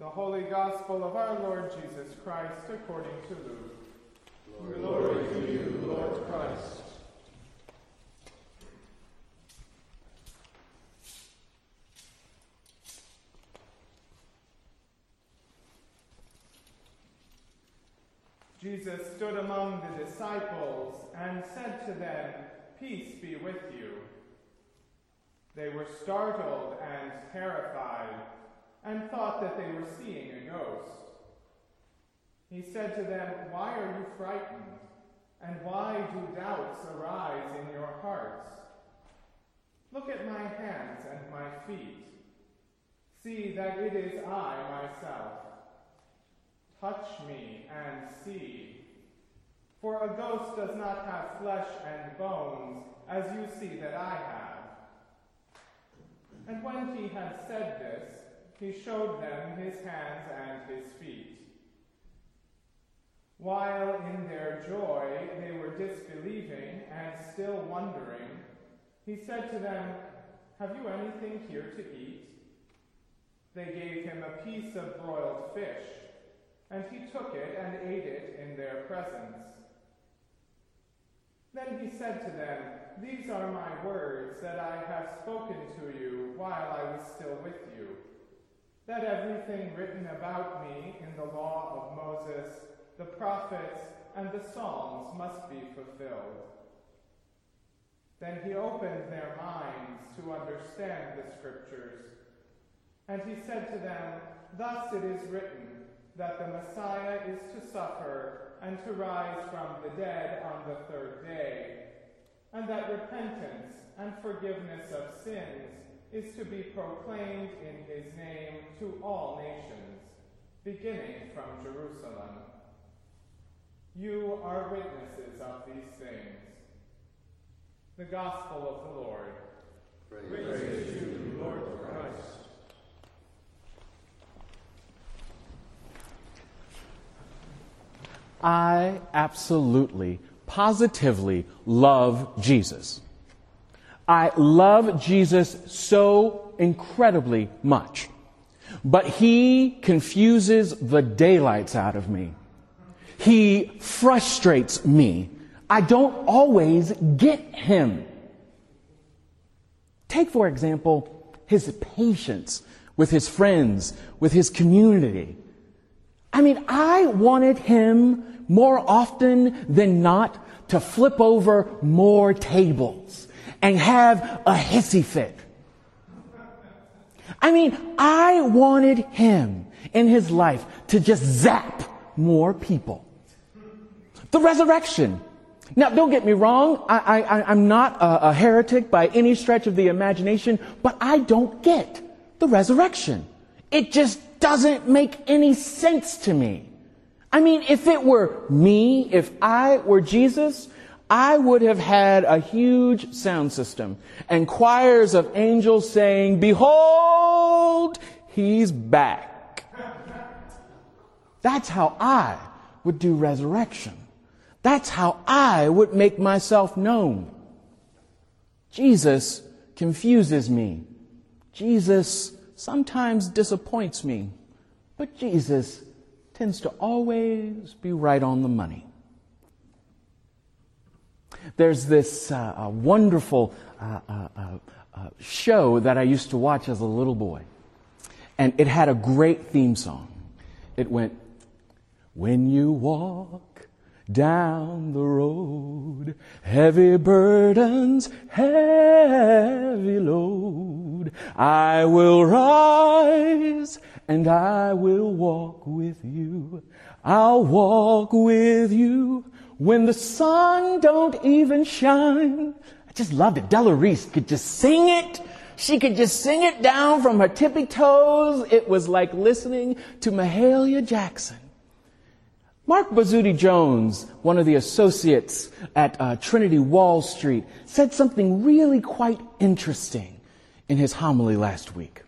The Holy Gospel of our Lord Jesus Christ according to Luke. Glory to you, Lord Christ. Jesus stood among the disciples and said to them, Peace be with you. They were startled and terrified and thought that they were seeing a ghost. He said to them, Why are you frightened? And why do doubts arise in your hearts? Look at my hands and my feet. See that it is I myself. Touch me and see. For a ghost does not have flesh and bones, as you see that I have. And when he had said this, he showed them his hands and his feet. While in their joy they were disbelieving and still wondering, he said to them, Have you anything here to eat? They gave him a piece of broiled fish, and he took it and ate it in their presence. Then he said to them, These are my words that I have spoken to you while I was still with you that everything written about me in the law of Moses, the prophets, and the Psalms must be fulfilled. Then he opened their minds to understand the Scriptures. And he said to them, Thus it is written, that the Messiah is to suffer and to rise from the dead on the third day, and that repentance and forgiveness of sins is to be proclaimed in his name to all nations, beginning from Jerusalem. You are witnesses of these things. The Gospel of the Lord. Praise, Praise to you, Lord Christ. I absolutely, positively love Jesus. I love Jesus so incredibly much. But he confuses the daylights out of me. He frustrates me. I don't always get him. Take, for example, his patience with his friends, with his community. I mean, I wanted him more often than not to flip over more tables and have a hissy fit. I mean, I wanted him in his life to just zap more people. The resurrection. Now, don't get me wrong. I, I'm not a, a heretic by any stretch of the imagination, but I don't get the resurrection. It just doesn't make any sense to me. I mean, if it were me, if I were Jesus, I would have had a huge sound system and choirs of angels saying, Behold, he's back. That's how I would do resurrection. That's how I would make myself known. Jesus confuses me. Jesus sometimes disappoints me. But Jesus tends to always be right on the money. There's this uh, wonderful uh, uh, uh, uh, show that I used to watch as a little boy, and it had a great theme song. It went, When you walk down the road, heavy burdens, heavy load, I will rise and I will walk with you. I'll walk with you when the sun don't even shine. I just loved it. Della Reese could just sing it. She could just sing it down from her tippy toes. It was like listening to Mahalia Jackson. Mark Bozzuti Jones, one of the associates at uh, Trinity Wall Street, said something really quite interesting in his homily last week.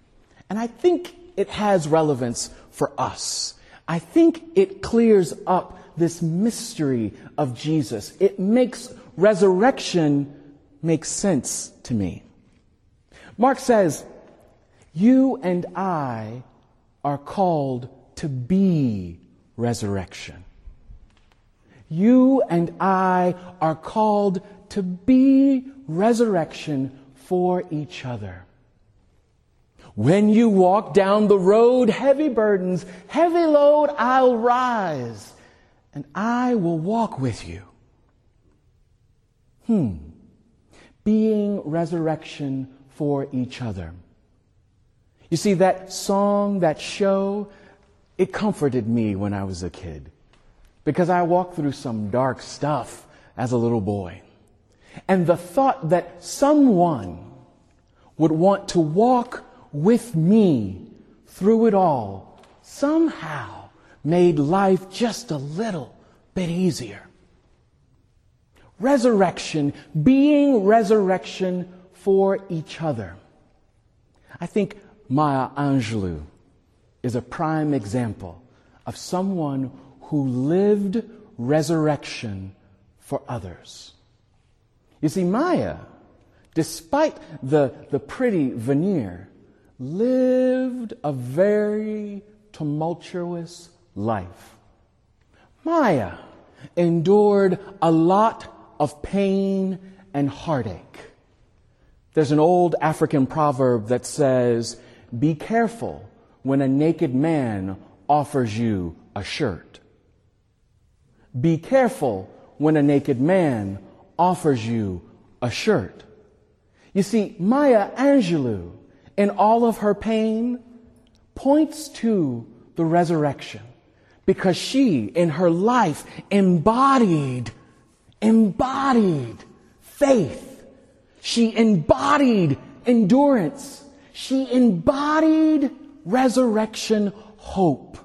And I think it has relevance for us. I think it clears up this mystery of Jesus. It makes resurrection make sense to me. Mark says, You and I are called to be resurrection. You and I are called to be resurrection for each other. When you walk down the road, heavy burdens, heavy load, I'll rise and I will walk with you. Hmm. Being resurrection for each other. You see, that song, that show, it comforted me when I was a kid because I walked through some dark stuff as a little boy. And the thought that someone would want to walk with me through it all somehow made life just a little bit easier. Resurrection, being resurrection for each other. I think Maya Angelou is a prime example of someone who lived resurrection for others. You see, Maya, despite the, the pretty veneer, lived a very tumultuous life. Maya endured a lot of pain and heartache. There's an old African proverb that says, Be careful when a naked man offers you a shirt. Be careful when a naked man offers you a shirt. You see, Maya Angelou in all of her pain points to the resurrection because she in her life embodied, embodied faith. She embodied endurance. She embodied resurrection hope.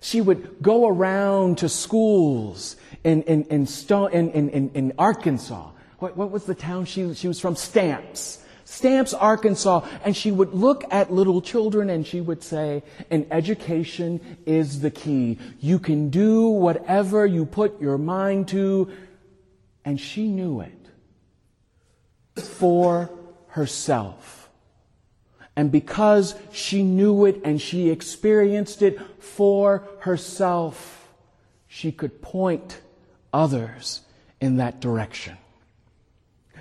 She would go around to schools in, in, in, in, in, in Arkansas. What, what was the town she, she was from? Stamps Stamps, Arkansas, and she would look at little children and she would say, an education is the key. You can do whatever you put your mind to. And she knew it for herself. And because she knew it and she experienced it for herself, she could point others in that direction.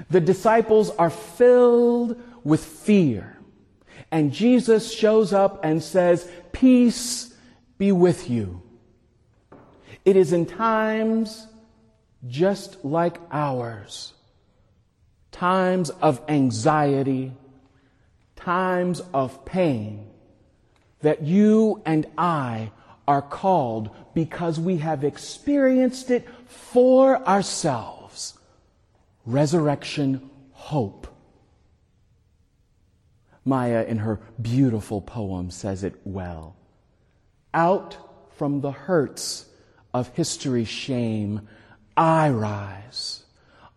The disciples are filled with fear. And Jesus shows up and says, Peace be with you. It is in times just like ours, times of anxiety, times of pain, that you and I are called because we have experienced it for ourselves resurrection hope. Maya, in her beautiful poem, says it well. Out from the hurts of history's shame, I rise.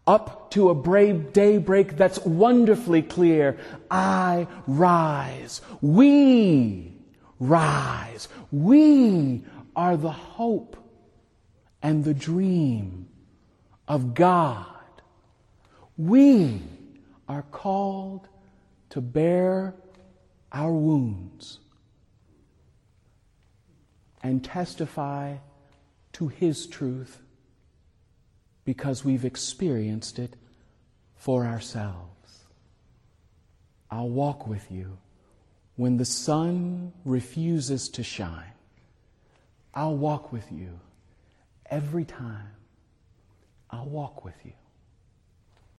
Up to a brave daybreak that's wonderfully clear, I rise. We rise. We are the hope and the dream of God we are called to bear our wounds and testify to His truth because we've experienced it for ourselves. I'll walk with you when the sun refuses to shine. I'll walk with you every time. I'll walk with you.